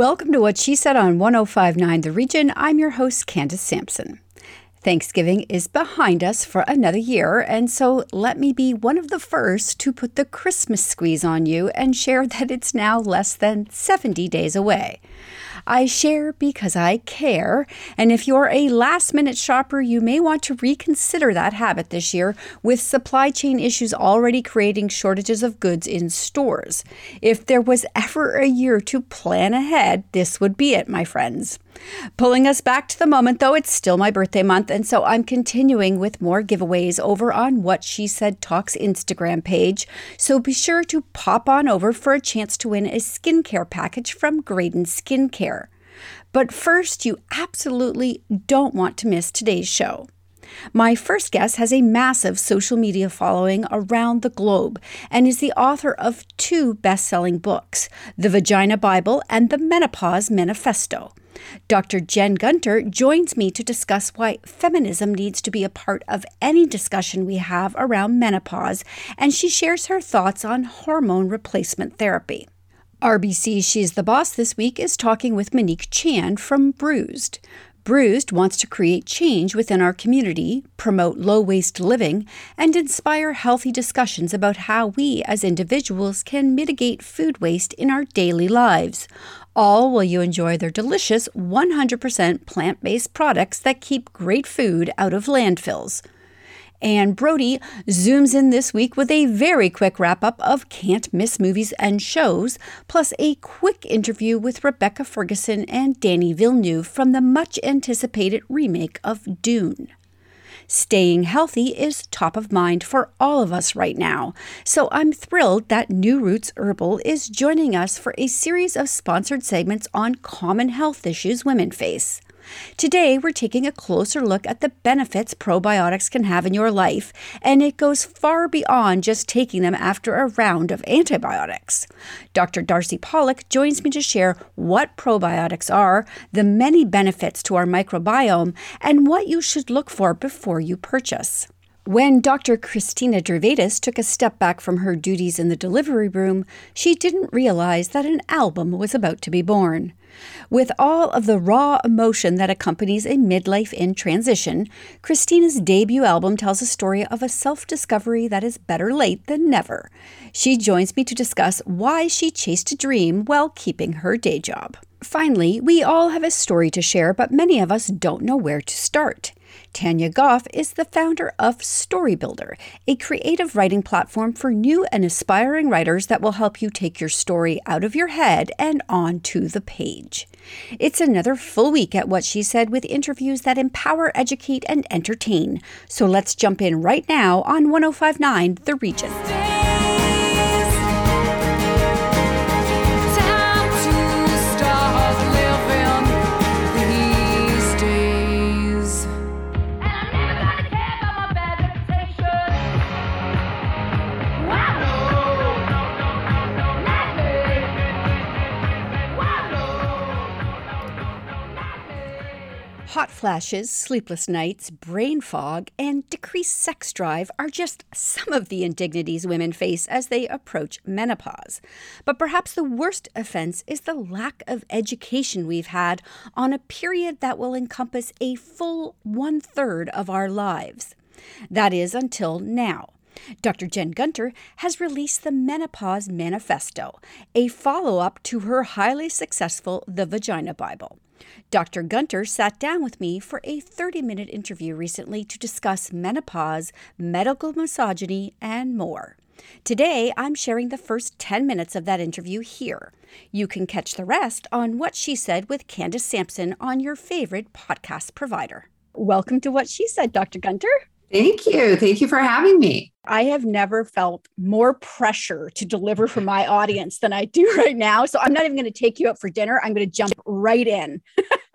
Welcome to What She Said on 1059 The Region. I'm your host, Candace Sampson. Thanksgiving is behind us for another year, and so let me be one of the first to put the Christmas squeeze on you and share that it's now less than 70 days away. I share because I care. And if you're a last minute shopper, you may want to reconsider that habit this year with supply chain issues already creating shortages of goods in stores. If there was ever a year to plan ahead, this would be it, my friends. Pulling us back to the moment, though, it's still my birthday month, and so I'm continuing with more giveaways over on What She Said Talks Instagram page. So be sure to pop on over for a chance to win a skincare package from Graydon Skincare. But first, you absolutely don't want to miss today's show. My first guest has a massive social media following around the globe and is the author of two best selling books The Vagina Bible and The Menopause Manifesto. Dr. Jen Gunter joins me to discuss why feminism needs to be a part of any discussion we have around menopause, and she shares her thoughts on hormone replacement therapy. RBC She's the Boss this week is talking with Monique Chan from Bruized. Bruized wants to create change within our community, promote low waste living, and inspire healthy discussions about how we as individuals can mitigate food waste in our daily lives. All while you enjoy their delicious 100% plant based products that keep great food out of landfills. Anne Brodie zooms in this week with a very quick wrap up of can't miss movies and shows, plus a quick interview with Rebecca Ferguson and Danny Villeneuve from the much anticipated remake of Dune. Staying healthy is top of mind for all of us right now, so I'm thrilled that New Roots Herbal is joining us for a series of sponsored segments on common health issues women face. Today, we're taking a closer look at the benefits probiotics can have in your life, and it goes far beyond just taking them after a round of antibiotics. Dr. Darcie Pawlick joins me to share what probiotics are, the many benefits to our microbiome, and what you should look for before you purchase. When Dr. Kristina Dervaitis took a step back from her duties in the delivery room, she didn't realize that an album was about to be born. With all of the raw emotion that accompanies a midlife in transition, Kristina's debut album tells a story of a self discovery that is better late than never. She joins me to discuss why she chased a dream while keeping her day job. Finally, we all have a story to share, but many of us don't know where to start. Tanya Goff is the founder of Storybuilder, a creative writing platform for new and aspiring writers that will help you take your story out of your head and onto the page. It's another full week at What She Said with interviews that empower, educate, and entertain. So let's jump in right now on 1059 The Region. Hot flashes, sleepless nights, brain fog, and decreased sex drive are just some of the indignities women face as they approach menopause. But perhaps the worst offense is the lack of education we've had on a period that will encompass a full one third of our lives. That is until now. Dr. Jen Gunter has released the Menopause Manifesto, a follow up to her highly successful The Vagina Bible. Dr. Gunter sat down with me for a 30 minute interview recently to discuss menopause, medical misogyny, and more. Today, I'm sharing the first 10 minutes of that interview here. You can catch the rest on What She Said with Candace Sampson on your favorite podcast provider. Welcome to What She Said, Dr. Gunter. Thank you. Thank you for having me. I have never felt more pressure to deliver for my audience than I do right now. So I'm not even going to take you out for dinner. I'm going to jump right in.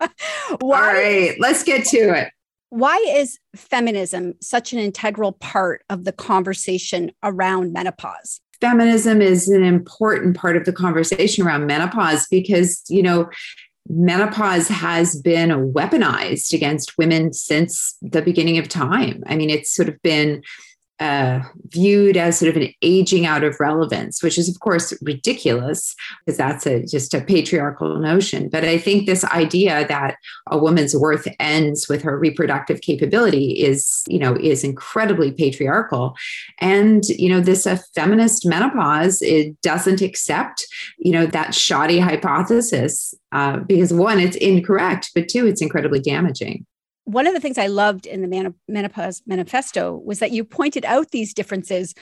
All right, let's get to it. Why is feminism such an integral part of the conversation around menopause? Feminism is an important part of the conversation around menopause because, you know, menopause has been weaponized against women since the beginning of time. I mean, it's sort of been uh, viewed as sort of an aging out of relevance, which is, of course, ridiculous because that's a, just a patriarchal notion. But I think this idea that a woman's worth ends with her reproductive capability is, you know, is incredibly patriarchal. And, you know, this a feminist menopause, it doesn't accept, you know, that shoddy hypothesis uh, because one, it's incorrect, but two, it's incredibly damaging. One of the things I loved in the Menopause Manifesto was that you pointed out these differences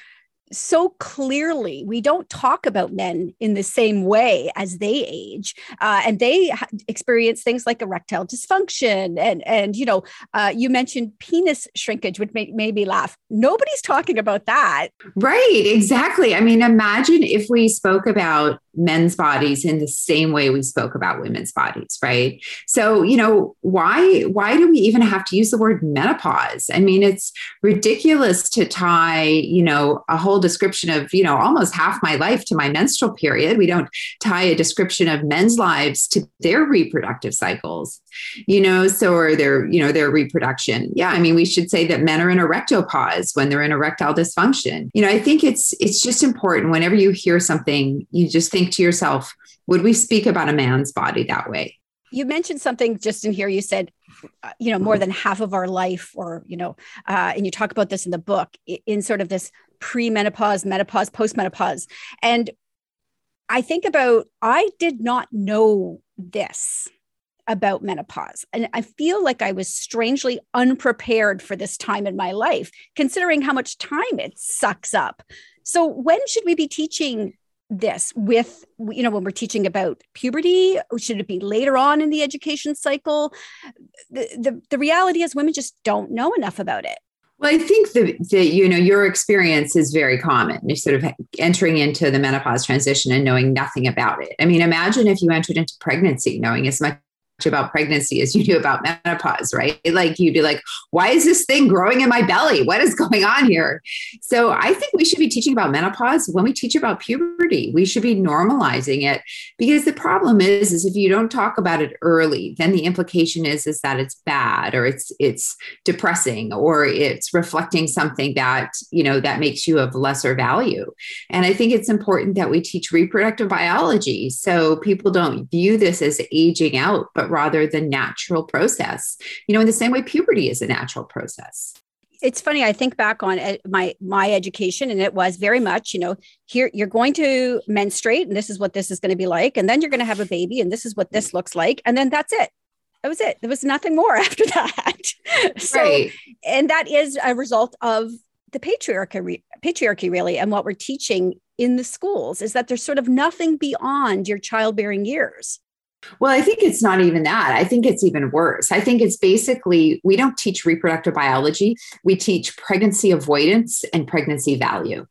so clearly. We don't talk about men in the same way as they age uh, and they ha- experience things like erectile dysfunction and and you know uh, you mentioned penis shrinkage which made, made me laugh. Nobody's talking about that. Right exactly. I mean imagine if we spoke about men's bodies in the same way we spoke about women's bodies right? So you know why why do we even have to use the word menopause? I mean it's ridiculous to tie you know a whole description of you know almost half my life to my menstrual period. We don't tie a description of men's lives to their reproductive cycles you know so or their you know their reproduction. Yeah i mean we should say that men are in erectopause when they're in erectile dysfunction. You know i think it's it's just important whenever you hear something you just think to yourself would we speak about a man's body that way you mentioned something just in here you said uh, you know more than half of our life or you know uh, and you talk about this in the book in sort of this pre-menopause menopause post-menopause and i think about i did not know this about menopause. And I feel like I was strangely unprepared for this time in my life, considering how much time it sucks up. So, when should we be teaching this with, you know, when we're teaching about puberty? Should it be later on in the education cycle? The, the, the reality is, women just don't know enough about it. Well, I think that, you know your experience is very common. You're sort of entering into the menopause transition and knowing nothing about it. I mean, imagine if you entered into pregnancy knowing as much about pregnancy as you do about menopause, right? Like you'd be like, why is this thing growing in my belly? What is going on here? So I think we should be teaching about menopause when we teach about puberty. We should be normalizing it because the problem is, is if you don't talk about it early, then the implication is, is that it's bad or it's it's depressing or it's reflecting something that, you know, that makes you of lesser value. And I think it's important that we teach reproductive biology so people don't view this as aging out, but rather the natural process. You know, in the same way puberty is a natural process. It's funny i think back on uh, my my education and it was very much you know here you're going to menstruate and this is what this is going to be like and then you're going to have a baby and this is what this looks like and then that's it. That was it. There was nothing more after that. So right. and that is a result of the patriarchy patriarchy really and what we're teaching in the schools is that there's sort of nothing beyond your childbearing years well, I think it's not even that. I think it's even worse. I think it's basically we don't teach reproductive biology, we teach pregnancy avoidance and pregnancy value.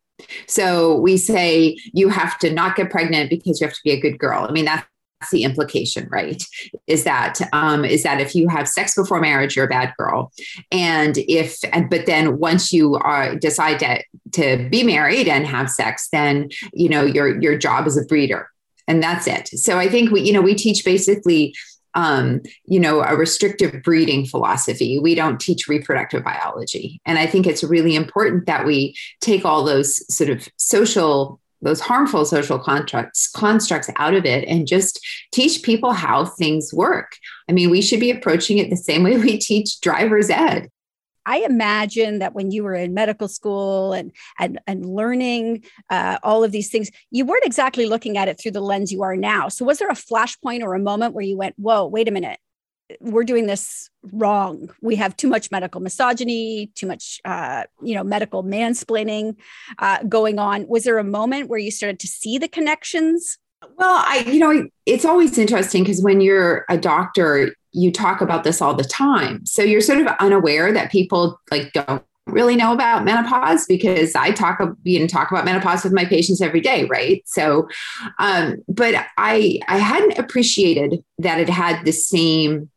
So we say you have to not get pregnant because you have to be a good girl. I mean, that's the implication, right? Is that um, is that if you have sex before marriage, you're a bad girl, and if and but then once you are decide to to be married and have sex, then you know your your job as a breeder and that's it. So I think we, you know, we teach basically, um, you know, a restrictive breeding philosophy. We don't teach reproductive biology, and I think it's really important that we take all those sort of social those harmful social constructs constructs out of it and just teach people how things work. I mean, we should be approaching it the same way we teach driver's ed. I imagine that when you were in medical school and and and learning uh, all of these things, you weren't exactly looking at it through the lens you are now. So, was there a flashpoint or a moment where you went, "Whoa, wait a minute, we're doing this wrong. We have too much medical misogyny, too much, uh, you know, medical mansplaining uh, going on." Was there a moment where you started to see the connections? Well, I, you know, it's always interesting because when you're a doctor, you talk about this all the time. So you're sort of unaware that people like don't really know about menopause because I talk you know talk about menopause with my patients every day, right? So, um, but I I hadn't appreciated that it had the same,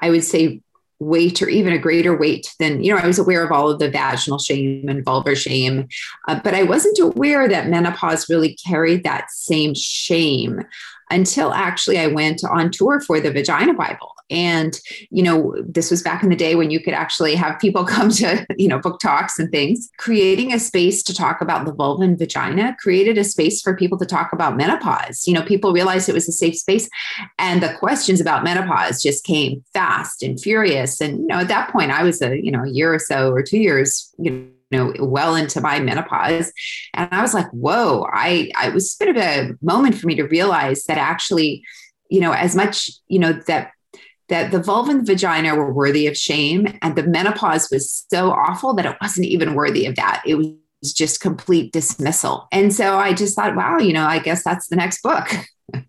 I would say, weight or even a greater weight than you know. I was aware of all of the vaginal shame and vulvar shame, uh, but I wasn't aware that menopause really carried that same shame until actually I went on tour for the Vagina Bible And, you know, this was back in the day when you could actually have people come to, you know, book talks and things. Creating a space to talk about the vulva and vagina created a space for people to talk about menopause. You know, people realized it was a safe space. And the questions about menopause just came fast and furious. And, you know, at that point, I was a, you know, a year or so or two years, you know, you know well into my menopause and i was like whoa i i was a bit of a moment for me to realize that actually you know as much you know that that the vulva and the vagina were worthy of shame and the menopause was so awful that it wasn't even worthy of that it was just complete dismissal and so i just thought wow you know i guess that's the next book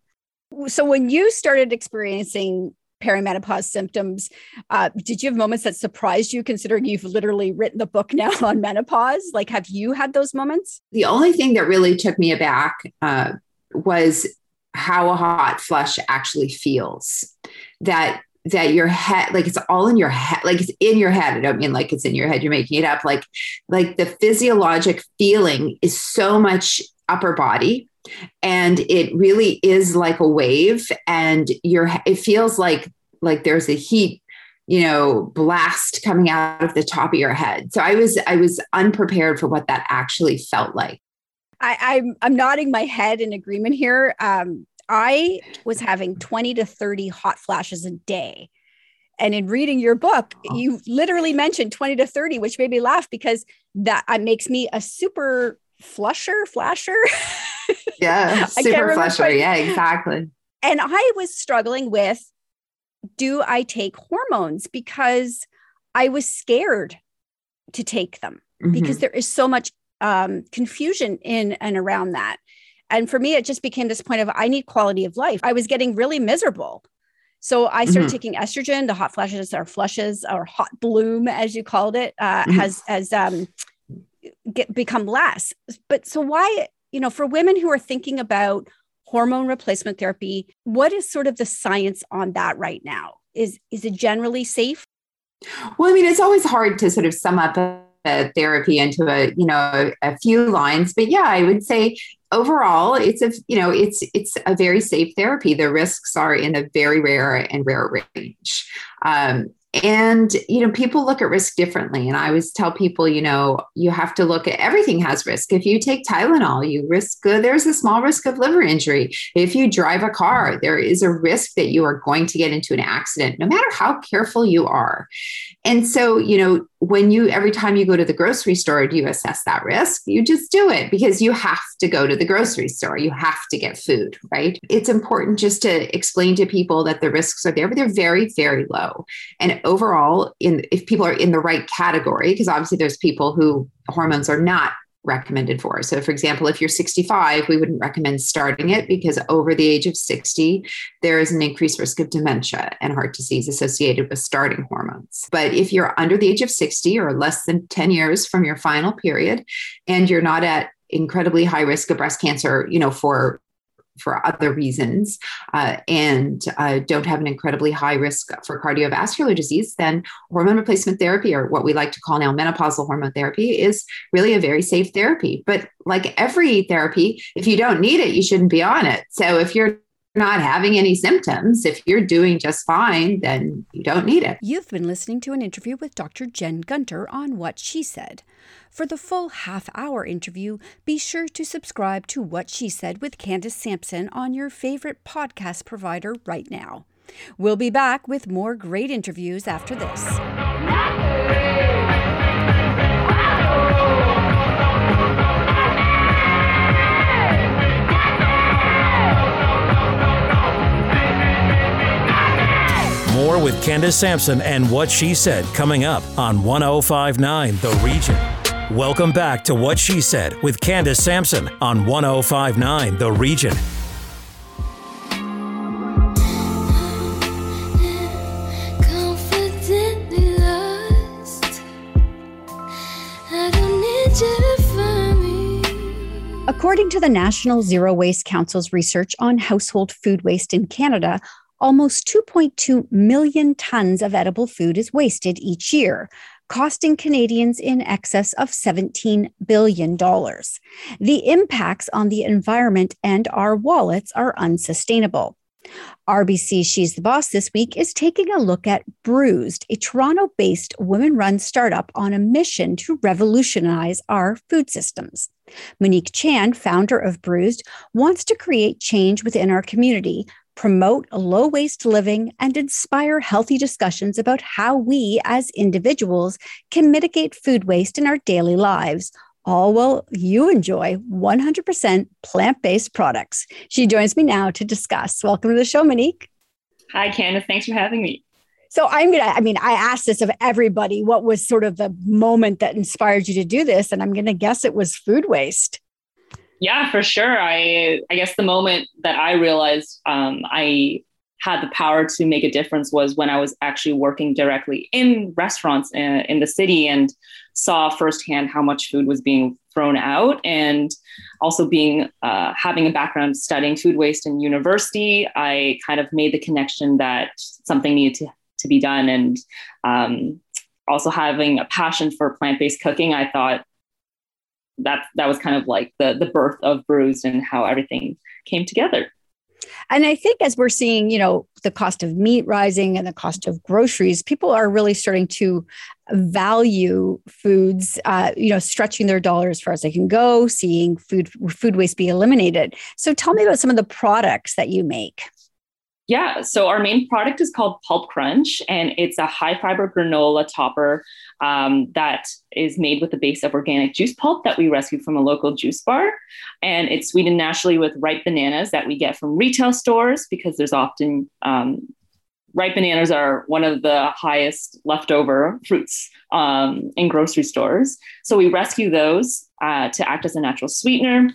so when you started experiencing perimenopause symptoms. Uh, did you have moments that surprised you, considering you've literally written the book now on menopause? Like, have you had those moments? The only thing that really took me aback uh, was how a hot flush actually feels. That that your head like it's all in your head like it's in your head. I don't mean like it's in your head you're making it up. Like like the physiologic feeling is so much upper body and it really is like a wave and you're it feels like like there's a heat you know blast coming out of the top of your head. So i was i was unprepared for what that actually felt like. I, I'm I'm nodding my head in agreement here. Um, I was having 20 to 30 hot flashes a day. And in reading your book, you literally mentioned 20 to 30, which made me laugh because that uh, makes me a super flusher, flasher. Yeah, super flusher. Yeah, exactly. And I was struggling with do I take hormones because I was scared to take them mm-hmm. because there is so much um, confusion in and around that. And for me, it just became this point of I need quality of life. I was getting really miserable. So I started mm-hmm. taking estrogen. The hot flashes or flushes or hot bloom, as you called it, uh, mm-hmm. has has um, get become less. But so why, you know, for women who are thinking about hormone replacement therapy, what is sort of the science on that right now? Is is it generally safe? Well, I mean, it's always hard to sort of sum up a, therapy into a you know a, a few lines, but yeah, I would say overall it's a you know it's it's a very safe therapy. The risks are in a very rare and rare range. Um, and you know people look at risk differently. And i always tell people you know you have to look at everything has risk. If you take tylenol you risk uh, there's a small risk of liver injury. If you drive a car there is a risk that you are going to get into an accident no matter how careful you are and so you know when you every time you go to the grocery store do you assess that risk? You just do it because you have to go to the grocery store. You have to get food right? It's important just to explain to people that the risks are there but they're very very low. And overall in if people are in the right category because obviously there's people who hormones are not recommended for. So, for example, if you're 65, we wouldn't recommend starting it because over the age of 60, there is an increased risk of dementia and heart disease associated with starting hormones. But if you're under the age of 60 or less than 10 years from your final period, and you're not at incredibly high risk of breast cancer, you know, for for other reasons uh, and uh, don't have an incredibly high risk for cardiovascular disease, then hormone replacement therapy, or what we like to call now menopausal hormone therapy, is really a very safe therapy. But like every therapy, if you don't need it, you shouldn't be on it. So if you're not having any symptoms, if you're doing just fine, then you don't need it. You've been listening to an interview with Dr. Jen Gunter on What She Said. For the full half hour interview, be sure to subscribe to What She Said with Candace Sampson on your favorite podcast provider right now. We'll be back with more great interviews after this. More with Candace Sampson and what she said coming up on 1059 The Region. Welcome back to What She Said with Candace Sampson on 1059 The Region. According to the National Zero Waste Council's research on household food waste in Canada, almost 2.2 million tons of edible food is wasted each year, costing Canadians in excess of $17 billion. The impacts on the environment and our wallets are unsustainable. RBC She's the Boss this week is taking a look at Bruized, a Toronto based women run startup on a mission to revolutionize our food systems. Monique Chan, founder of Bruized, wants to create change within our community, promote low waste living, and inspire healthy discussions about how we as individuals can mitigate food waste in our daily lives all while you enjoy 100% plant based products. She joins me now to discuss. Welcome to the show, Monique. Hi, Candace. Thanks for having me. So I'm going to, I mean, I asked this of everybody what was sort of the moment that inspired you to do this? And I'm going to guess it was food waste. Yeah, for sure. I, I guess the moment that I realized um, I had the power to make a difference was when I was actually working directly in restaurants in, uh, in the city and saw firsthand how much food was being thrown out and also being uh, having a background studying food waste in university i kind of made the connection that something needed to, to be done and um, also having a passion for plant-based cooking i thought that that was kind of like the the birth of Bruized and how everything came together and I think as we're seeing, you know, the cost of meat rising and the cost of groceries, people are really starting to value foods, uh, you know, stretching their dollar as far as they can go, seeing food food waste be eliminated. So tell me about some of the products that you make. Yeah, so our main product is called Pulp Crunch, and it's a high fiber granola topper um, that is made with the base of organic juice pulp that we rescue from a local juice bar. And it's sweetened naturally with ripe bananas that we get from retail stores because there's often um, ripe bananas are one of the highest leftover fruits um, in grocery stores. So we rescue those uh, to act as a natural sweetener.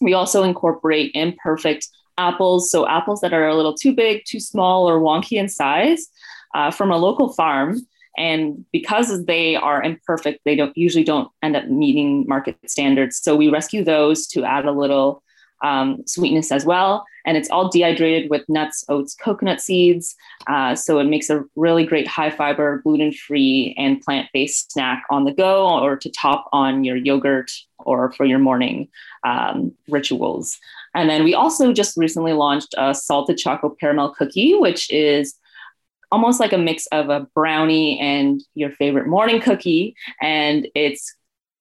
We also incorporate imperfect apples. So apples that are a little too big, too small, or wonky in size uh, from a local farm. And because they are imperfect, they don't usually don't end up meeting market standards. So we rescue those to add a little um, sweetness as well. And it's all dehydrated with nuts, oats, coconut seeds. Uh, so it makes a really great high fiber, gluten free, and plant based snack on the go or to top on your yogurt or for your morning um, rituals. And then we also just recently launched a salted chocolate caramel cookie, which is almost like a mix of a brownie and your favorite morning cookie. And it's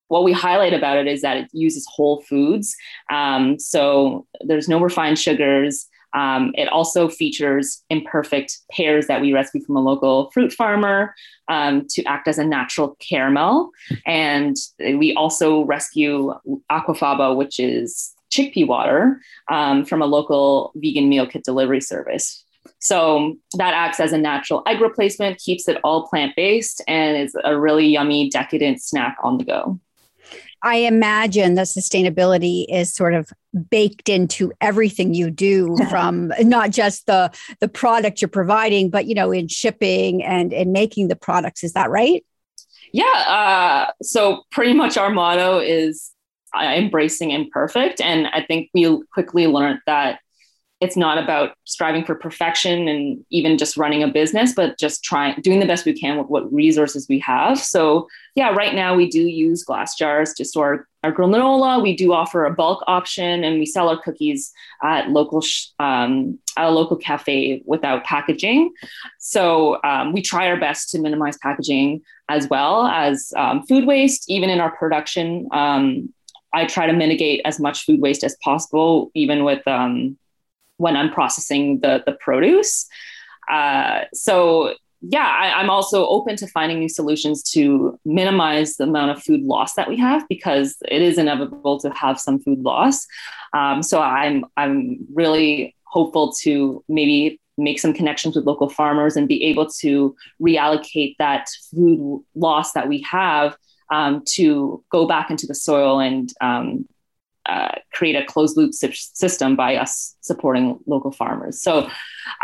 what we highlight about it is that it uses whole foods. Um, so there's no refined sugars. Um, it also features imperfect pears that we rescue from a local fruit farmer um, to act as a natural caramel. And we also rescue aquafaba, which is chickpea water um, from a local vegan meal kit delivery service. So that acts as a natural egg replacement, keeps it all plant based, and is a really yummy, decadent snack on the go. I imagine that sustainability is sort of baked into everything you do from not just the the product you're providing, but you know, in shipping and in making the products. Is that right? Yeah. Uh, so pretty much our motto is embracing imperfect. And I think we quickly learned that it's not about striving for perfection and even just running a business, but just trying doing the best we can with what resources we have. So yeah, right now we do use glass jars to store our granola. We do offer a bulk option, and we sell our cookies at local sh- um, at a local cafe without packaging. So um, we try our best to minimize packaging as well as um, food waste, even in our production. I try to mitigate as much food waste as possible, even with um, when I'm processing the the produce. Uh, so yeah, I, am also open to finding new solutions to minimize the amount of food loss that we have because it is inevitable to have some food loss. Um, so I'm I'm really hopeful to maybe make some connections with local farmers and be able to reallocate that food loss that we have um, to go back into the soil and um, uh, create a closed loop system by us supporting local farmers. So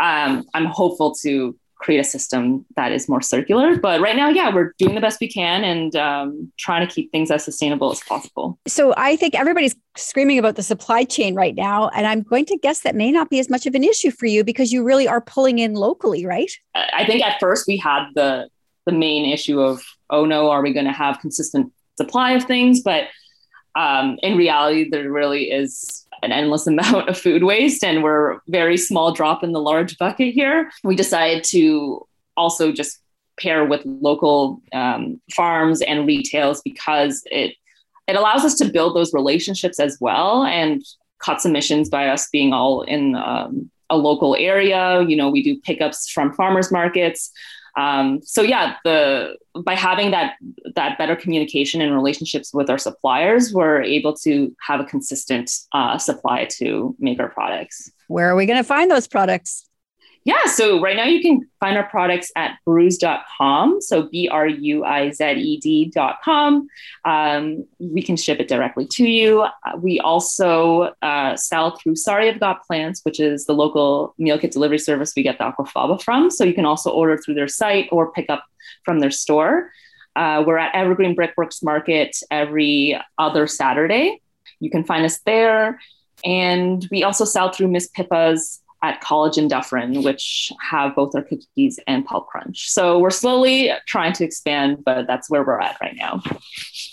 um, I'm hopeful to create a system that is more circular. But right now, yeah, we're doing the best we can and um, trying to keep things as sustainable as possible. So I think everybody's screaming about the supply chain right now. And I'm going to guess that may not be as much of an issue for you because you really are pulling in locally, right? I think at first we had the the main issue of, oh no, are we going to have consistent supply of things? But um, in reality, there really is an endless amount of food waste and we're very small drop in the large bucket here. We decided to also just pair with local um, farms and retails because it it allows us to build those relationships as well and cuts emissions by us being all in um, a local area. You know, we do pickups from farmers markets. Um, so yeah, the by having that that better communication and relationships with our suppliers, we're able to have a consistent uh, supply to make our products. Where are we going to find those products? Yeah, so right now you can find our products at bruized.com. So B R U I Z E D.com. Um, we can ship it directly to you. Uh, we also uh, sell through Sorry I've Got Plants, which is the local meal kit delivery service we get the aquafaba from. So you can also order through their site or pick up from their store. Uh, we're at Evergreen Brickworks Market every other Saturday. You can find us there. And we also sell through Miss Pippa's at College and Dufferin, which have both our cookies and Pulp Crunch. So we're slowly trying to expand, but that's where we're at right now.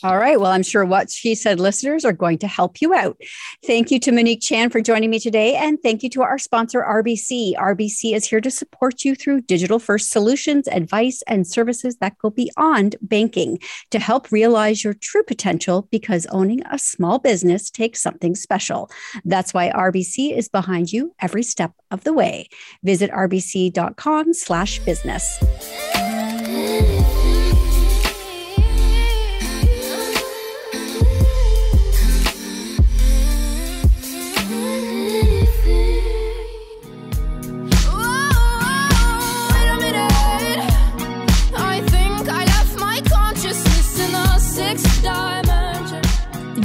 All right. Well, I'm sure what she said listeners are going to help you out. Thank you to Monique Chan for joining me today. And thank you to our sponsor, RBC. RBC is here to support you through digital first solutions, advice, and services that go beyond banking to help realize your true potential because owning a small business takes something special. That's why RBC is behind you every step of the way. Visit rbc.com slash business.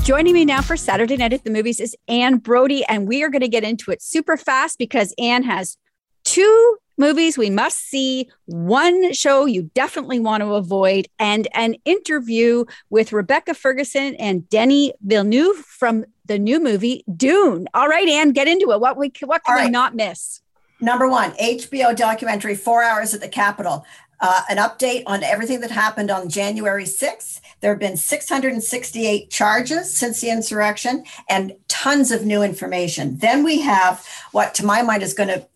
Joining me now for Saturday Night at the Movies is Anne Brodie, and we are going to get into it super fast because Anne has two movies we must see, one show you definitely want to avoid, and an interview with Rebecca Ferguson and Denny Villeneuve from the new movie Dune. All right, Anne, get into it. What we what can right. we not miss? Number one, HBO documentary, Four Hours at the Capitol uh, an update on everything that happened on January 6th. There have been 668 charges since the insurrection and tons of new information. Then we have what, to my mind, is going to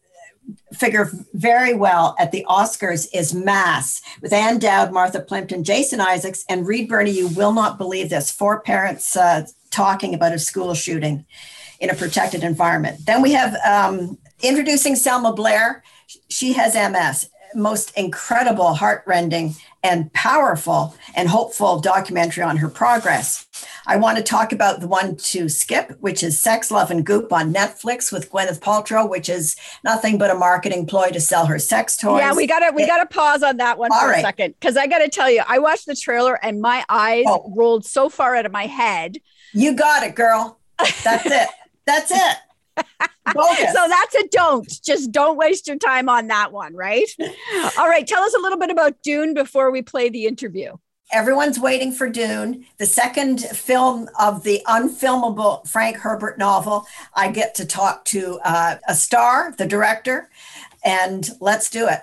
figure very well at the Oscars is Mass with Ann Dowd, Martha Plimpton, Jason Isaacs, and Reed Birney. You will not believe this. Four parents uh, talking about a school shooting in a protected environment. Then we have um, introducing Selma Blair. She has MS most incredible, heartrending, and powerful and hopeful documentary on her progress. I want to talk about the one to skip, which is Sex, Love, and Goop on Netflix with Gwyneth Paltrow, which is nothing but a marketing ploy to sell her sex toys. Yeah, we gotta we it, gotta pause on that one for right. a second because I gotta tell you, I watched the trailer and my eyes oh. rolled so far out of my head. You got it, girl. That's it. That's it. So that's a don't. Just don't waste your time on that one, right? All right. Tell us a little bit about Dune before we play the interview. Everyone's waiting for Dune, the second film of the unfilmable Frank Herbert novel. I get to talk to uh, a star, the director, and let's do it.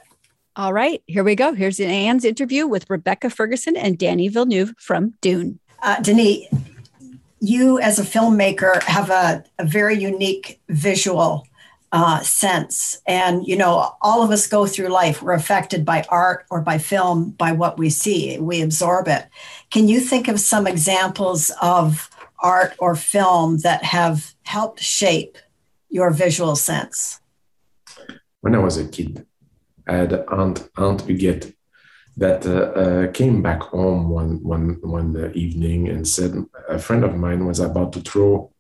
All right, here we go. Here's Anne's interview with Rebecca Ferguson and Danny Villeneuve from Dune. Uh, Denis, you as a filmmaker have a, a very unique visual uh, sense. And, you know, all of us go through life. We're affected by art or by film, by what we see, we absorb it. Can you think of some examples of art or film that have helped shape your visual sense? When I was a kid, I had Aunt, Aunt Huguette that uh, uh, came back home one one one evening and said a friend of mine was about to throw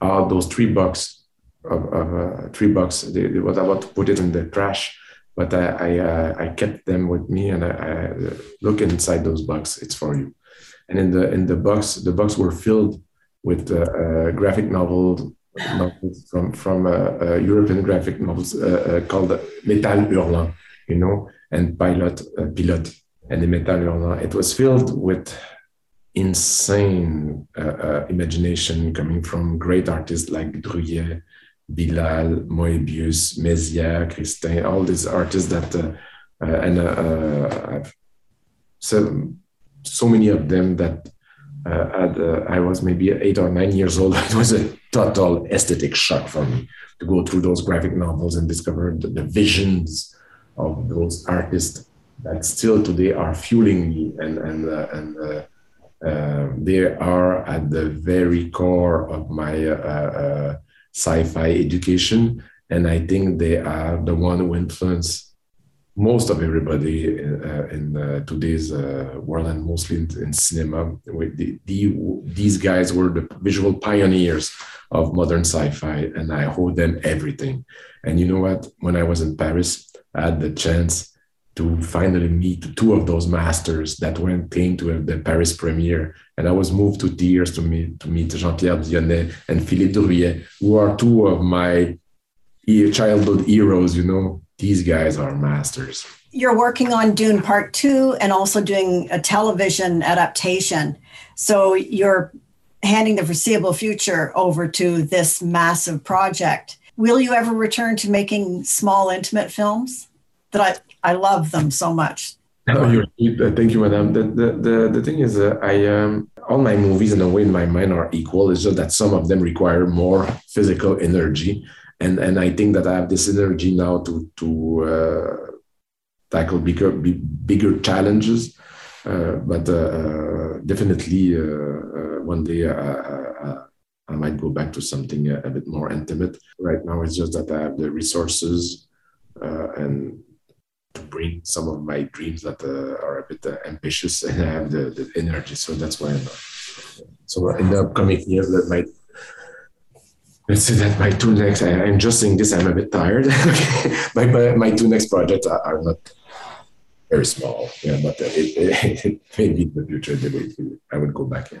out those three bucks of, of uh, three bucks. They, they, was about to put it in the trash, but I I, uh, I kept them with me and I, I, look inside those bucks. It's for you. And in the in the box, the box were filled with uh, graphic novels novels from from European graphic novels called Métal Hurlant. You know and Pilote uh, Pilote and the metal it was filled with insane uh, uh, imagination coming from great artists like Druillet, Bilal, Moebius, Mézières, Christin, all these artists that uh, uh and uh, so so many of them that uh, at, uh, I was maybe eight or nine years old. It was a total aesthetic shock for me to go through those graphic novels and discover the, the visions of those artists that still today are fueling me and and uh, and uh, uh, they are at the very core of my uh, sci-fi education and i think they are the one who influence most of everybody uh, in uh, today's uh, world and mostly in, in cinema. The, the, these guys were the visual pioneers of modern sci-fi, and I owe them everything. And you know what? When I was in Paris, Had the chance to finally meet two of those masters that went came to the Paris premiere, and I was moved to tears to meet to meet Jean-Pierre Dionnet and Philippe Druillet, who are two of my childhood heroes. You know, these guys are masters. You're working on Dune Part Two and also doing a television adaptation. So you're handing the foreseeable future over to this massive project. Will you ever return to making small, intimate films? That I, I love them so much. Oh, uh, thank you, madam. The, the, the, the thing is, uh, I um, all my movies in a way in my mind are equal. It's just that some of them require more physical energy and and I think that I have this energy now to to uh, tackle bigger bigger challenges. Uh, but uh, definitely one day I might go back to something a, a, bit more intimate. Right now, it's just that I have the resources uh, and to bring some of my dreams that uh, are a bit ambitious, and I have the, the energy. So that's why I'm. Not. So in the upcoming years, that might let's say that my two next I, am just saying this i'm a bit tired my, my, my, two next projects are, are, not very small yeah but it, it, it maybe in the future they will, i would go back in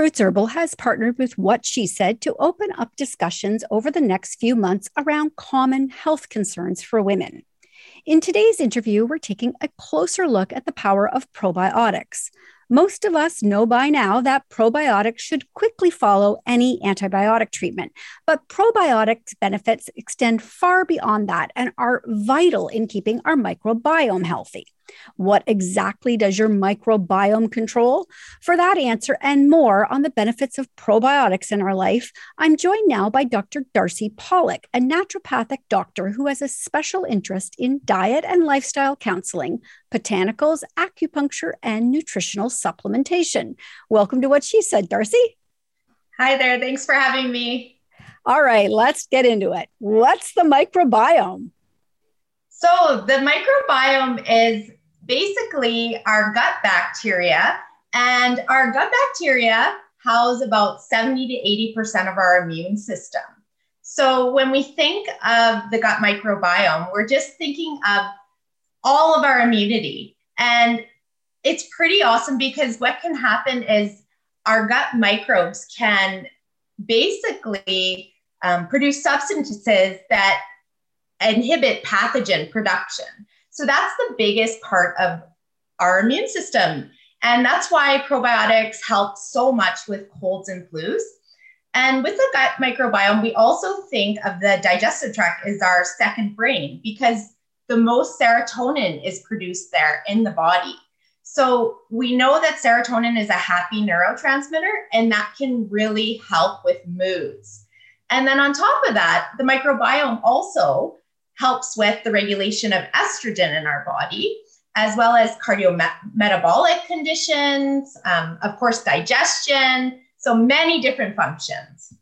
Roots Herbal has partnered with What She Said to open up discussions over the next few months around common health concerns for women. In today's interview, we're taking a closer look at the power of probiotics. Most of us know by now that probiotics should quickly follow any antibiotic treatment, but probiotics benefits extend far beyond that and are vital in keeping our microbiome healthy. What exactly does your microbiome control? For that answer and more on the benefits of probiotics in our life, I'm joined now by Dr. Darcie Pawlick, a naturopathic doctor who has a special interest in diet and lifestyle counseling, botanicals, acupuncture, and nutritional supplementation. Welcome to What She Said, Darcie. Hi there. Thanks for having me. All right, let's get into it. What's the microbiome? So, the microbiome is basically our gut bacteria. And our gut bacteria house about 70 to 80% of our immune system. So when we think of the gut microbiome, we're just thinking of all of our immunity. And it's pretty awesome because what can happen is our gut microbes can basically um, produce substances that inhibit pathogen production. So that's the biggest part of our immune system. And that's why probiotics help so much with colds and flus. And with the gut microbiome, we also think of the digestive tract as our second brain because the most serotonin is produced there in the body. So we know that serotonin is a happy neurotransmitter and that can really help with moods. And then on top of that, the microbiome also helps with the regulation of estrogen in our body, as well as cardiometabolic conditions, um, of course, digestion. So many different functions.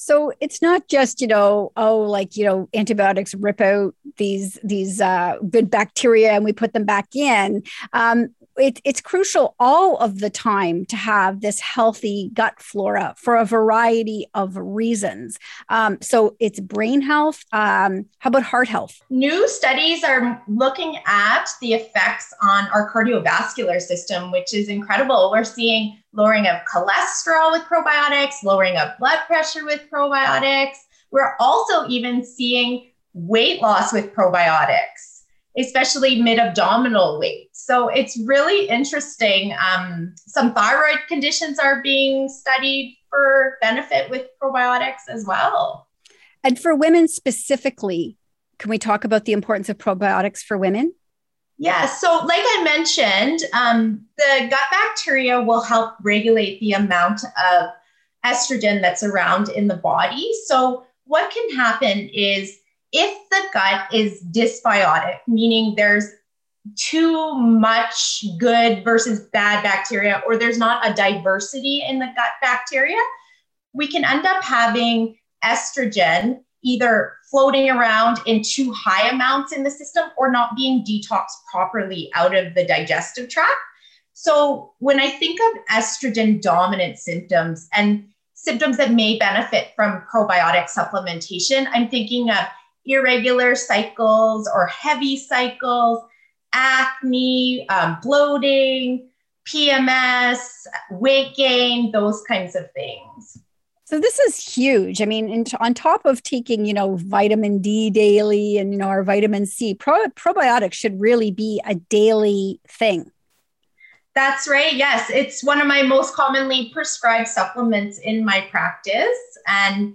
So it's not just you know oh like you know antibiotics rip out these these uh, good bacteria and we put them back in. Um, it, it's crucial all of the time to have this healthy gut flora for a variety of reasons. Um, so it's brain health. Um, how about heart health? New studies are looking at the effects on our cardiovascular system, which is incredible. We're seeing lowering of cholesterol with probiotics, lowering of blood pressure with probiotics. We're also even seeing weight loss with probiotics, especially mid abdominal weight. So it's really interesting. Um, some thyroid conditions are being studied for benefit with probiotics as well. And for women specifically, can we talk about the importance of probiotics for women? Yeah, so like I mentioned, um, the gut bacteria will help regulate the amount of estrogen that's around in the body. So, what can happen is if the gut is dysbiotic, meaning there's too much good versus bad bacteria, or there's not a diversity in the gut bacteria, we can end up having estrogen either floating around in too high amounts in the system or not being detoxed properly out of the digestive tract. So, when I think of estrogen dominant symptoms and symptoms that may benefit from probiotic supplementation, I'm thinking of irregular cycles or heavy cycles, acne, um, bloating, PMS, weight gain, those kinds of things. So this is huge. I mean, in, on top of taking, you know, vitamin D daily and you know our vitamin C, pro, probiotics should really be a daily thing. That's right. Yes, it's one of my most commonly prescribed supplements in my practice, and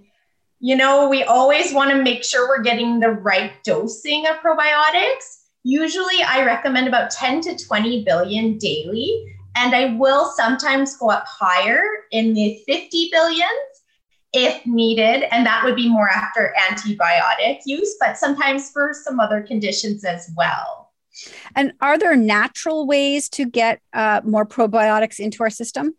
you know, we always want to make sure we're getting the right dosing of probiotics. Usually, I recommend about 10 to 20 billion daily. And I will sometimes go up higher in the 50 billions if needed. And that would be more after antibiotic use, but sometimes for some other conditions as well. And are there natural ways to get uh, more probiotics into our system?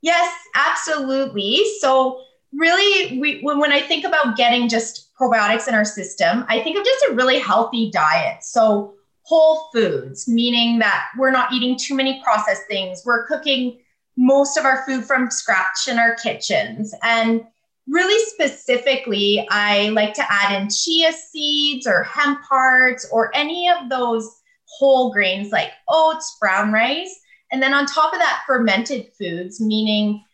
Yes, absolutely. So, really, we, when, when I think about getting just probiotics in our system, I think of just a really healthy diet. So, whole foods, meaning that we're not eating too many processed things, we're cooking most of our food from scratch in our kitchens. And really specifically, I like to add in chia seeds or hemp hearts or any of those whole grains like oats, brown rice. And then on top of that, fermented foods, meaning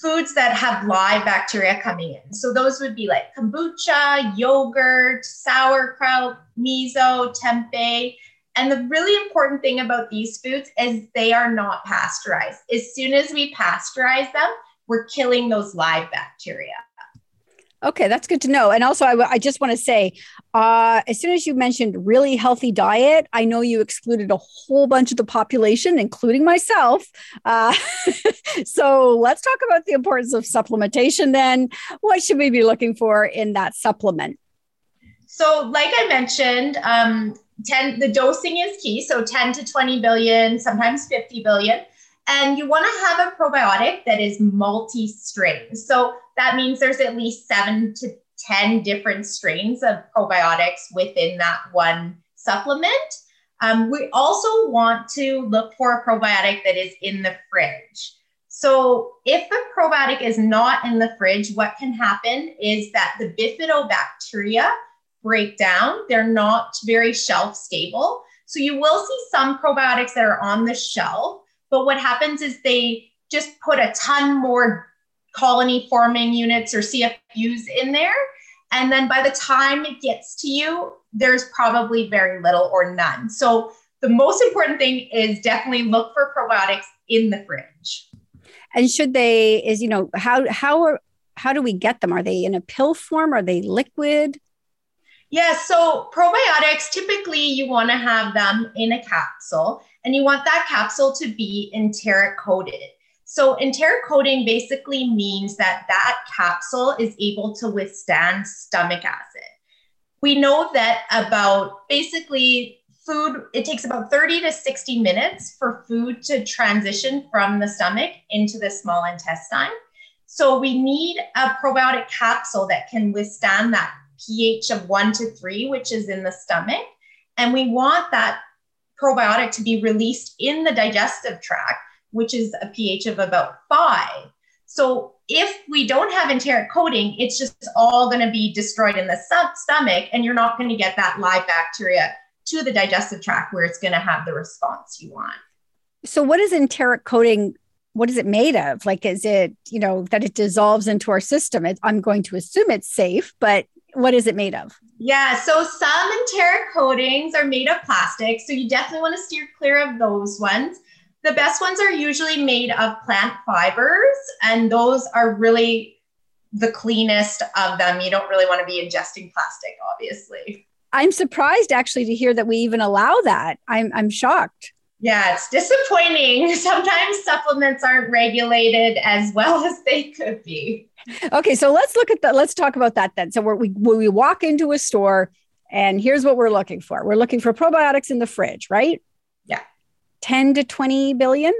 foods that have live bacteria coming in. So those would be like kombucha, yogurt, sauerkraut, miso, tempeh. And the really important thing about these foods is they are not pasteurized. As soon as we pasteurize them, we're killing those live bacteria. Okay, that's good to know. And also, I, I just want to say, uh, as soon as you mentioned really healthy diet, I know you excluded a whole bunch of the population, including myself. Uh, so let's talk about the importance of supplementation. Then, what should we be looking for in that supplement? So, like I mentioned, um, 10 the dosing is key so 10 to 20 billion sometimes 50 billion and you want to have a probiotic that is multi-strain so that means there's at least 7 to 10 different strains of probiotics within that one supplement um, we also want to look for a probiotic that is in the fridge so if the probiotic is not in the fridge what can happen is that the bifidobacteria break down. They're not very shelf stable. So you will see some probiotics that are on the shelf, but what happens is they just put a ton more colony forming units or CFUs in there. And then by the time it gets to you, there's probably very little or none. So the most important thing is definitely look for probiotics in the fridge. And should they is you know how how are how do we get them? Are they in a pill form? Are they liquid? Yeah, so probiotics typically you want to have them in a capsule and you want that capsule to be enteric coated. So enteric coating basically means that that capsule is able to withstand stomach acid. We know that about basically food, it takes about 30 to 60 minutes for food to transition from the stomach into the small intestine. So we need a probiotic capsule that can withstand that pH of one to three, which is in the stomach. And we want that probiotic to be released in the digestive tract, which is a pH of about five. So if we don't have enteric coating, it's just all going to be destroyed in the stomach, and you're not going to get that live bacteria to the digestive tract where it's going to have the response you want. So, what is enteric coating? What is it made of? Like, is it, you know, that it dissolves into our system? It, I'm going to assume it's safe, but what is it made of? Yeah, so some enteric coatings are made of plastic. So, you definitely want to steer clear of those ones. The best ones are usually made of plant fibers, and those are really the cleanest of them. You don't really want to be ingesting plastic, obviously. I'm surprised actually to hear that we even allow that. I'm, I'm shocked. Yeah, it's disappointing. Sometimes supplements aren't regulated as well as they could be. Okay, so let's look at that. Let's talk about that then. So we we walk into a store, and here's what we're looking for. We're looking for probiotics in the fridge, right? 10 to 20 billion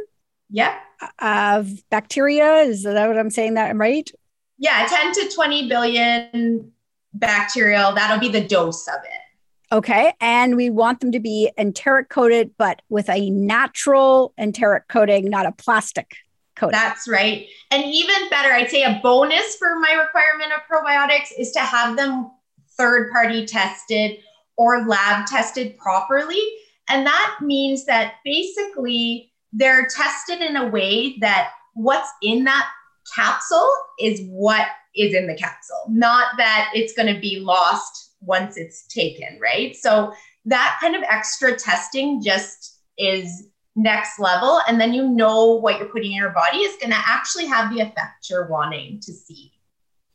yeah. of bacteria. Is that what i'm saying that right? Yeah 10 to 20 billion bacterial. That'll be the dose of it. Okay and we want them to be enteric coated but with a natural enteric coating not a plastic coating. That's right. And even better i'd say a bonus for my requirement of probiotics is to have them third party tested or lab tested properly and that means that basically they're tested in a way that what's in that capsule is what is in the capsule, not that it's going to be lost once it's taken, right? So that kind of extra testing just is next level. And then you know what you're putting in your body is going to actually have the effect you're wanting to see.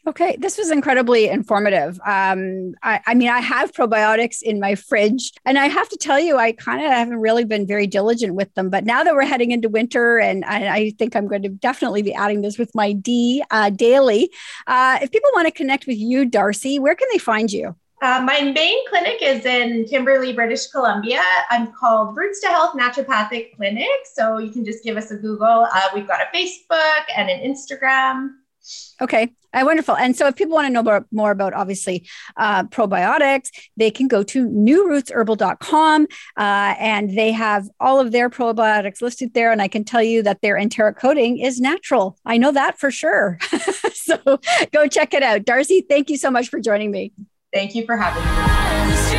Okay, this was incredibly informative. Um, I, I, mean, I have probiotics in my fridge, and I have to tell you, I kind of haven't really been very diligent with them. But now that we're heading into winter, and I, I think I'm going to definitely be adding this with my D uh, daily. Uh, if people want to connect with you, Darcie, where can they find you? Uh, my main clinic is in Kimberley, British Columbia. I'm called Roots to Health Naturopathic Clinic. So you can just give us a Google. Uh, we've got a Facebook and an Instagram. Okay, uh, wonderful. And so, if people want to know more, more about obviously uh, probiotics, they can go to newrootsherbal.com uh, and they have all of their probiotics listed there. And I can tell you that their enteric coating is natural. I know that for sure. so, go check it out. Darcie, thank you so much for joining me. Thank you for having me.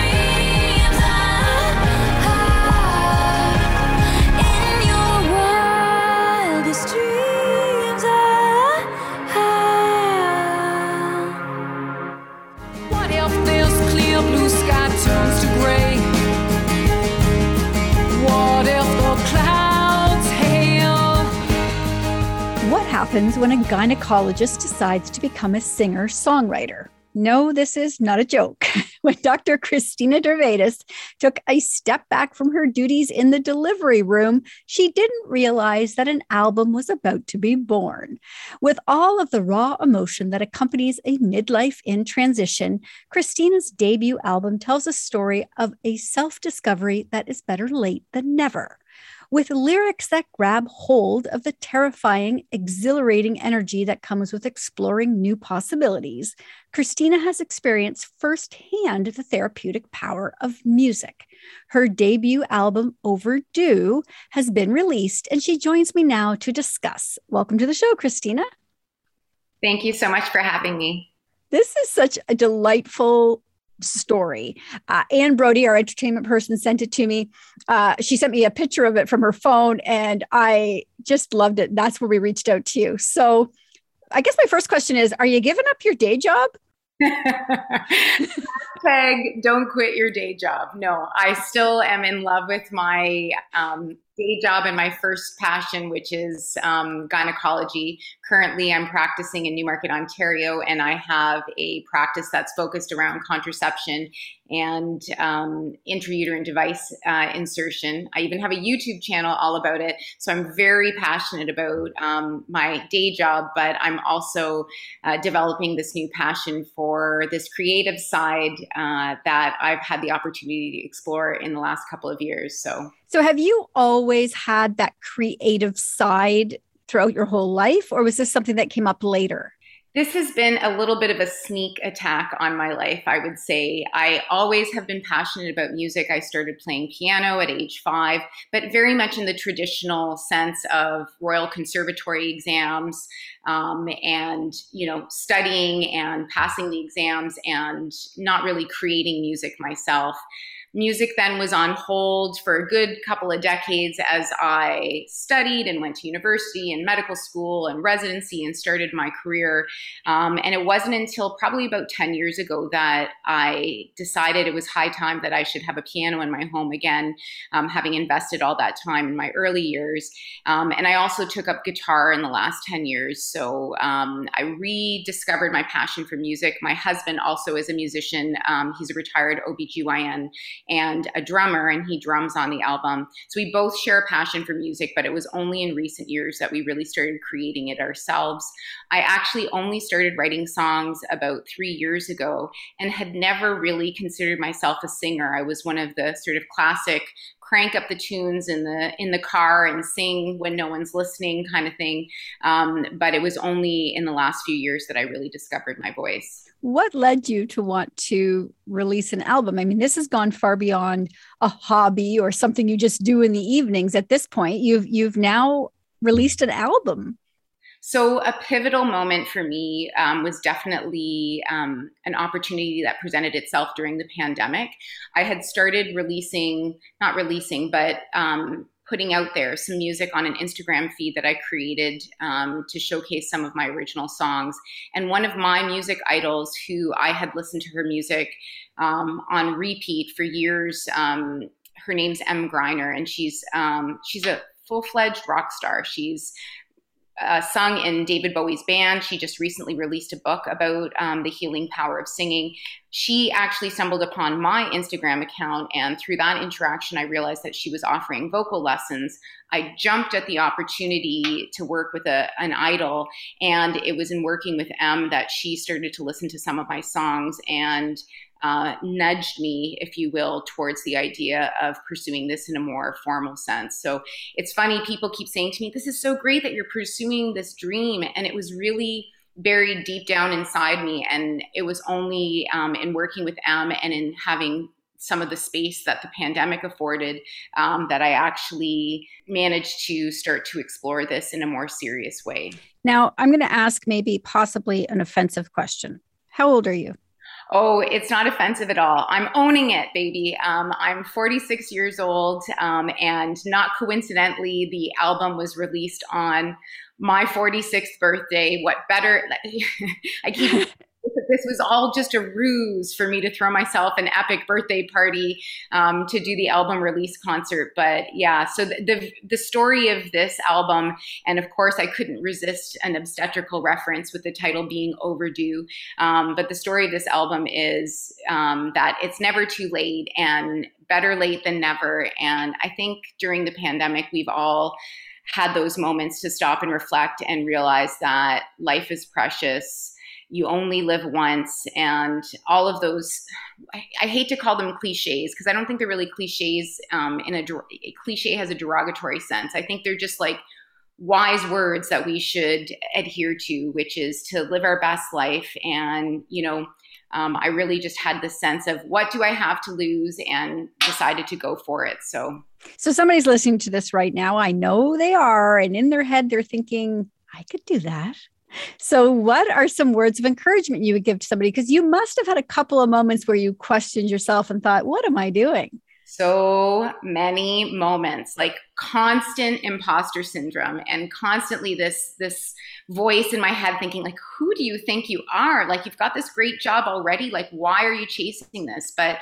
Happens when a gynecologist decides to become a singer songwriter. No, this is not a joke. when Dr. Kristina Dervaitis took a step back from her duties in the delivery room, she didn't realize that an album was about to be born. With all of the raw emotion that accompanies a midlife in transition, Kristina's debut album tells a story of a self discovery that is better late than never with lyrics that grab hold of the terrifying, exhilarating energy that comes with exploring new possibilities, Kristina has experienced firsthand the therapeutic power of music. Her debut album, Overdue, has been released, and she joins me now to discuss. Welcome to the show, Kristina. Thank you so much for having me. This is such a delightful story. Uh, Anne Brodie, our entertainment person, sent it to me. Uh, she sent me a picture of it from her phone, and I just loved it. That's where we reached out to you. So, I guess my first question is Are you giving up your day job? Hashtag don't quit your day job. No, I still am in love with my um, day job and my first passion, which is um, gynecology. Currently, I'm practicing in Newmarket, Ontario, and I have a practice that's focused around contraception and um, intrauterine device uh, insertion. I even have a YouTube channel all about it. So I'm very passionate about um, my day job, but I'm also uh, developing this new passion for this creative side uh, that I've had the opportunity to explore in the last couple of years. So. So, have you always had that creative side throughout your whole life, or was this something that came up later? This has been a little bit of a sneak attack on my life, I would say. I always have been passionate about music. I started playing piano at age five, but very much in the traditional sense of Royal Conservatory exams um, and, you know, studying and passing the exams and not really creating music myself. Music then was on hold for a good couple of decades as I studied and went to university and medical school and residency and started my career. Um, and it wasn't until probably about 10 years ago that I decided it was high time that I should have a piano in my home again, um, having invested all that time in my early years. Um, and I also took up guitar in the last 10 years. So um, I rediscovered my passion for music. My husband also is a musician, um, he's a retired OBGYN and a drummer, and he drums on the album. So we both share a passion for music, but it was only in recent years that we really started creating it ourselves. I actually only started writing songs about three years ago and had never really considered myself a singer. I was one of the sort of classic crank up the tunes in the in the car and sing when no one's listening kind of thing um, but it was only in the last few years that i really discovered my voice what led you to want to release an album? I mean, this has gone far beyond a hobby or something you just do in the evenings. At this point, you've you've now released an album. So a pivotal moment for me um, was definitely um, an opportunity that presented itself during the pandemic. I had started releasing, not releasing, but um, putting out there some music on an Instagram feed that I created um, to showcase some of my original songs. And one of my music idols, who I had listened to her music um, on repeat for years, um, her name's Emm Gryner, and she's um, she's a full fledged rock star. She's uh, sung in David Bowie's band. She just recently released a book about um, the healing power of singing. She actually stumbled upon my Instagram account, and through that interaction, I realized that she was offering vocal lessons. I jumped at the opportunity to work with a, an idol, and it was in working with Emm that she started to listen to some of my songs and uh, nudged me, if you will, towards the idea of pursuing this in a more formal sense. So it's funny, people keep saying to me, This is so great that you're pursuing this dream. And it was really buried deep down inside me. And it was only um, in working with Emm and in having some of the space that the pandemic afforded um, that I actually managed to start to explore this in a more serious way. Now, I'm going to ask maybe possibly an offensive question. How old are you? Oh, it's not offensive at all. I'm owning it, baby. Um, I'm 46 years old, um, and not coincidentally, the album was released on my 46th birthday. What better? I keep this was all just a ruse for me to throw myself an epic birthday party um, to do the album release concert. But yeah, so the, the, the story of this album, and of course, I couldn't resist an obstetrical reference with the title being overdue. Um, but the story of this album is um, that it's never too late and better late than never. And I think during the pandemic, we've all had those moments to stop and reflect and realize that life is precious you only live once and all of those i, I hate to call them cliches because i don't think they're really cliches um, in a, a cliche has a derogatory sense. I think they're just like wise words that we should adhere to which is to live our best life. And you know um, i really just had the sense of what do i have to lose? And decided to go for it. So so somebody's listening to this right now. I know they are and in their head they're thinking i could do that so, what are some words of encouragement you would give to somebody? Because you must have had a couple of moments where you questioned yourself and thought, what am I doing? So many moments, like constant imposter syndrome and constantly this this voice in my head thinking like who do you think you are like you've got this great job already like why are you chasing this but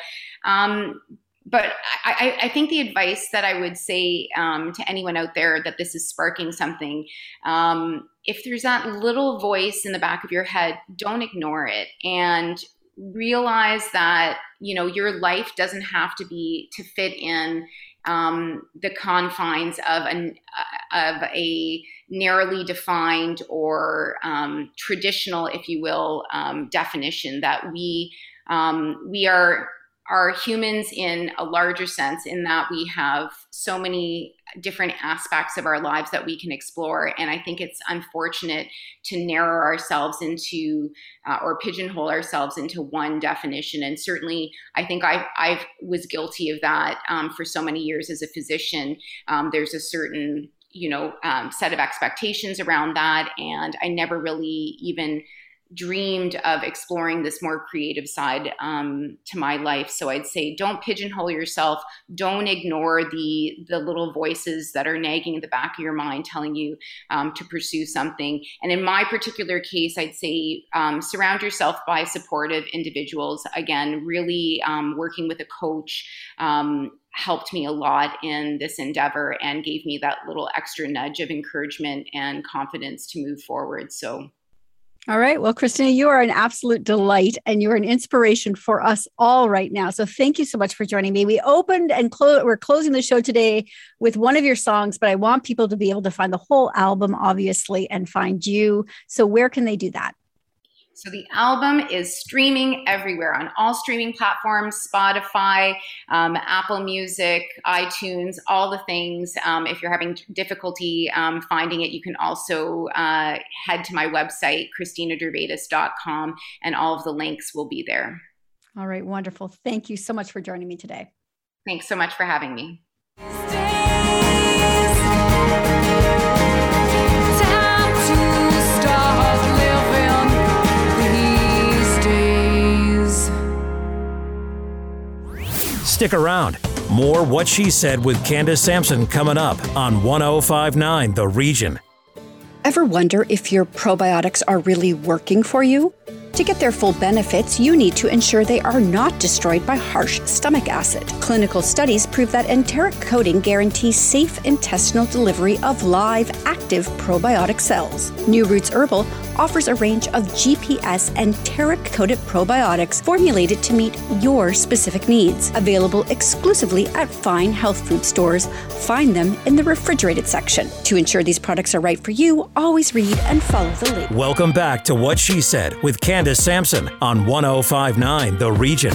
um but I, I, think the advice that I would say um, to anyone out there that this is sparking something, um, if there's that little voice in the back of your head, don't ignore it and realize that you know your life doesn't have to be to fit in um, the confines of an of a narrowly defined or um, traditional, if you will, um, definition that we um, we are are humans in a larger sense in that we have so many different aspects of our lives that we can explore. And i think it's unfortunate to narrow ourselves into uh, or pigeonhole ourselves into one definition. And certainly i think i i was guilty of that um, for so many years as a physician. Um, there's a certain you know um, set of expectations around that. And i never really even dreamed of exploring this more creative side um, to my life. So I'd say don't pigeonhole yourself. Don't ignore the the little voices that are nagging in the back of your mind, telling you um, to pursue something. And in my particular case, I'd say um, surround yourself by supportive individuals. Again, really um, working with a coach um, helped me a lot in this endeavor and gave me that little extra nudge of encouragement and confidence to move forward. So all right. Well, Kristina, you are an absolute delight and you're an inspiration for us all right now. So thank you so much for joining me. We opened and closed, we're closing the show today with one of your songs, but I want people to be able to find the whole album, obviously, and find you. So where can they do that? So the album is streaming everywhere on all streaming platforms Spotify, um, Apple Music, iTunes, all the things. Um, if you're having difficulty um, finding it, you can also uh, head to my website, kristinadervaitis.com, and all of the links will be there. All right, wonderful. Thank you so much for joining me today. Thanks so much for having me. Stick around. More What She Said with Candace Sampson coming up on 1059 The Region. Ever wonder if your probiotics are really working for you? To get their full benefits, you need to ensure they are not destroyed by harsh stomach acid. Clinical studies prove that enteric coating guarantees safe intestinal delivery of live, active probiotic cells. New Roots Herbal offers a range of GPS enteric coated probiotics formulated to meet your specific needs. Available exclusively at fine health food stores. Find them in the refrigerated section. To ensure these products are right for you, always read and follow the label. Welcome back to What She Said with Candace Sampson on 1059 The Region.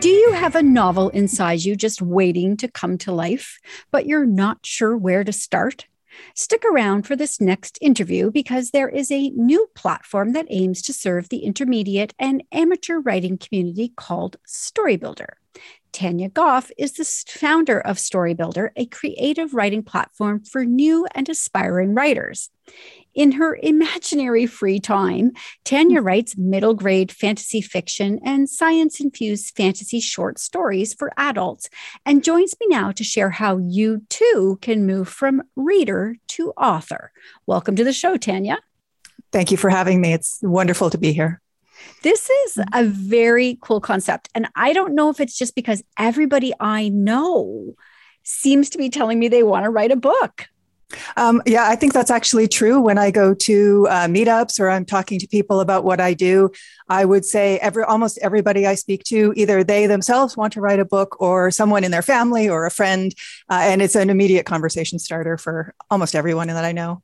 Do you have a novel inside you just waiting to come to life, but you're not sure where to start? Stick around for this next interview because there is a new platform that aims to serve the intermediate and amateur writing community called Storybilder. Tanya Goff is the founder of Storybilder, a creative writing platform for new and aspiring writers. In her imaginary free time, Tanya mm. writes middle grade fantasy fiction and science infused fantasy short stories for adults and joins me now to share how you too can move from reader to author. Welcome to the show, Tanya. Thank you for having me. It's wonderful to be here. This is mm. a very cool concept. And I don't know if it's just because everybody I know seems to be telling me they want to write a book. Um, yeah, I think that's actually true. When I go to uh, meetups or I'm talking to people about what I do, I would say every almost everybody I speak to, either they themselves want to write a book or someone in their family or a friend, uh, and it's an immediate conversation starter for almost everyone that I know.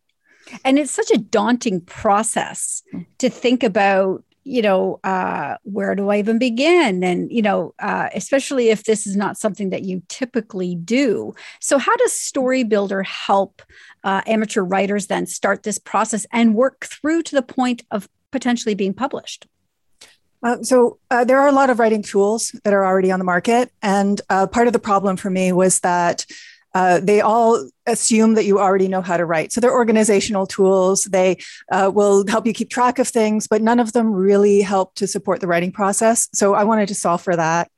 And it's such a daunting process to think about you know, uh, where do I even begin? And, you know, uh, especially if this is not something that you typically do. So, how does Storybilder help uh, amateur writers then start this process and work through to the point of potentially being published? Uh, so uh, there are a lot of writing tools that are already on the market, and uh, part of the problem for me was that uh, they all assume that you already know how to write. So they're organizational tools. They uh, will help you keep track of things, but none of them really help to support the writing process. So I wanted to solve for that.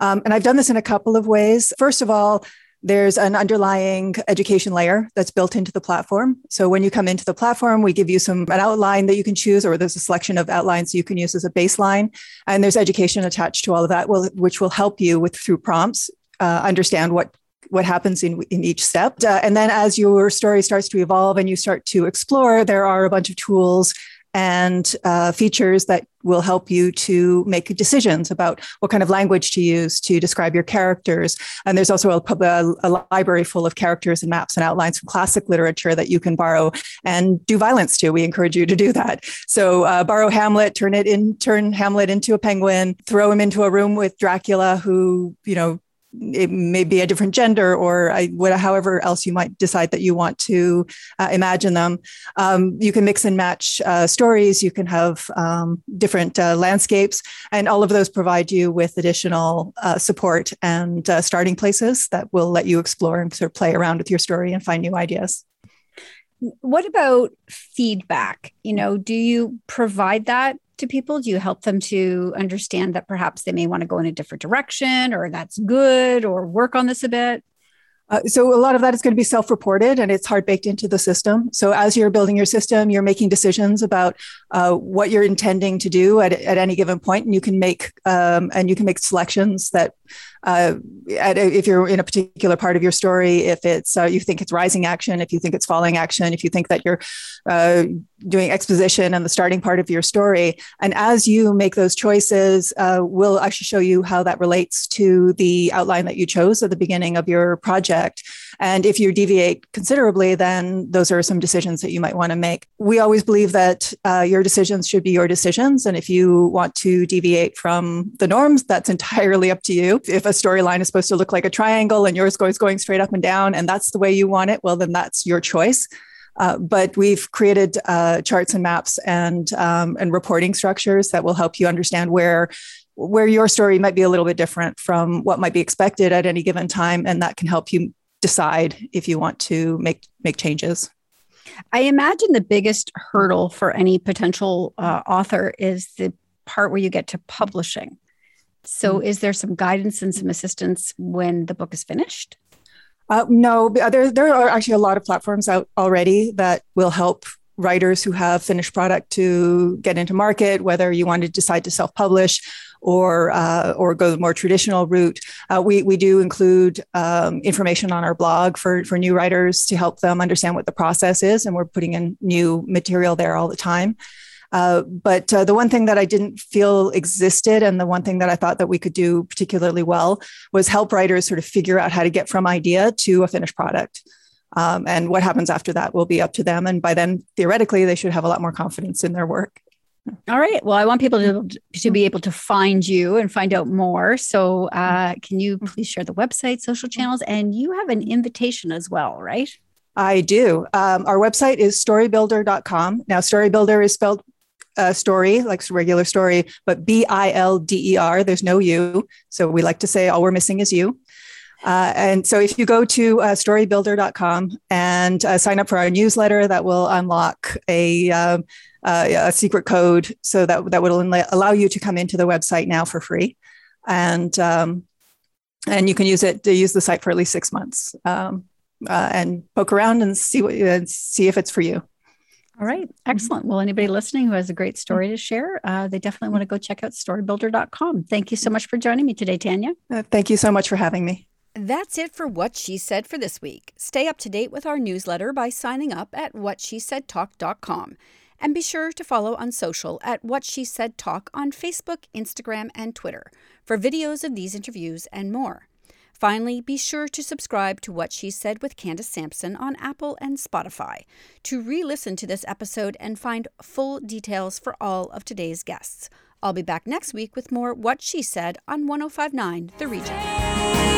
Um, and I've done this in a couple of ways. First of all, there's an underlying education layer that's built into the platform. So when you come into the platform, we give you some an outline that you can choose, or there's a selection of outlines you can use as a baseline, and there's education attached to all of that, which will help you with through prompts uh, understand what what happens in, in each step. Uh, and then as your story starts to evolve and you start to explore, there are a bunch of tools and uh, features that will help you to make decisions about what kind of language to use to describe your characters. And there's also a, a, a library full of characters and maps and outlines from classic literature that you can borrow and do violence to. We encourage you to do that. So uh, borrow Hamlet, turn it in, turn Hamlet into a penguin, throw him into a room with Dracula, who you know it may be a different gender or I, however else you might decide that you want to uh, imagine them. Um, you can mix and match uh, stories. You can have um, different uh, landscapes, and all of those provide you with additional uh, support and uh, starting places that will let you explore and sort of play around with your story and find new ideas. What about feedback? You know, do you provide that to people? Do you help them to understand that perhaps they may want to go in a different direction or that's good or work on this a bit? Uh, so a lot of that is going to be self-reported and it's hard baked into the system so as you're building your system you're making decisions about uh, what you're intending to do at, at any given point and you can make um, and you can make selections that uh, if you're in a particular part of your story, if it's uh, you think it's rising action, if you think it's falling action, if you think that you're uh, doing exposition and the starting part of your story, and as you make those choices, uh, we'll actually show you how that relates to the outline that you chose at the beginning of your project. And if you deviate considerably, then those are some decisions that you might want to make. We always believe that uh, your decisions should be your decisions. And if you want to deviate from the norms, that's entirely up to you. If a storyline is supposed to look like a triangle and yours goes going straight up and down, and that's the way you want it, well, then that's your choice. Uh, but we've created uh, charts and maps and um, and reporting structures that will help you understand where where your story might be a little bit different from what might be expected at any given time, and that can help you decide if you want to make make changes. I imagine the biggest hurdle for any potential uh, author is the part where you get to publishing. So, mm-hmm. is there some guidance and some assistance when the book is finished? Uh, no, there there are actually a lot of platforms out already that will help writers who have finished product to get into market. Whether you want to decide to self publish or uh, or go the more traditional route. Uh, we we do include um, information on our blog for for new writers to help them understand what the process is, and we're putting in new material there all the time. Uh, but uh, the one thing that I didn't feel existed, and the one thing that I thought that we could do particularly well, was help writers sort of figure out how to get from idea to a finished product. Um, and what happens after that will be up to them. And by then, theoretically, they should have a lot more confidence in their work. All right. Well, I want people to, to be able to find you and find out more. So, uh, can you please share the website, social channels, and you have an invitation as well, right? I do. Um, our website is storybilder.com. Now, storybilder is spelled uh, story, like regular story, but B I L D E R. There's no U. So we like to say all we're missing is you. Uh, and so if you go to uh, storybilder.com and uh, sign up for our newsletter, that will unlock a um, uh, a secret code so that that will allow you to come into the website now for free, and um, and you can use it to use the site for at least six months um, uh, and poke around and see what and see if it's for you. All right, excellent. Well, anybody listening who has a great story to share, uh, they definitely want to go check out storybilder.com. Thank you so much for joining me today, Tanya. Uh, thank you so much for having me. That's it for What She Said for this week. Stay up to date with our newsletter by signing up at whatshesaidtalk.com. And be sure to follow on social at What She Said Talk on Facebook, Instagram, and Twitter for videos of these interviews and more. Finally, be sure to subscribe to What She Said with Candace Sampson on Apple and Spotify to re listen to this episode and find full details for all of today's guests. I'll be back next week with more What She Said on 1059 The Region.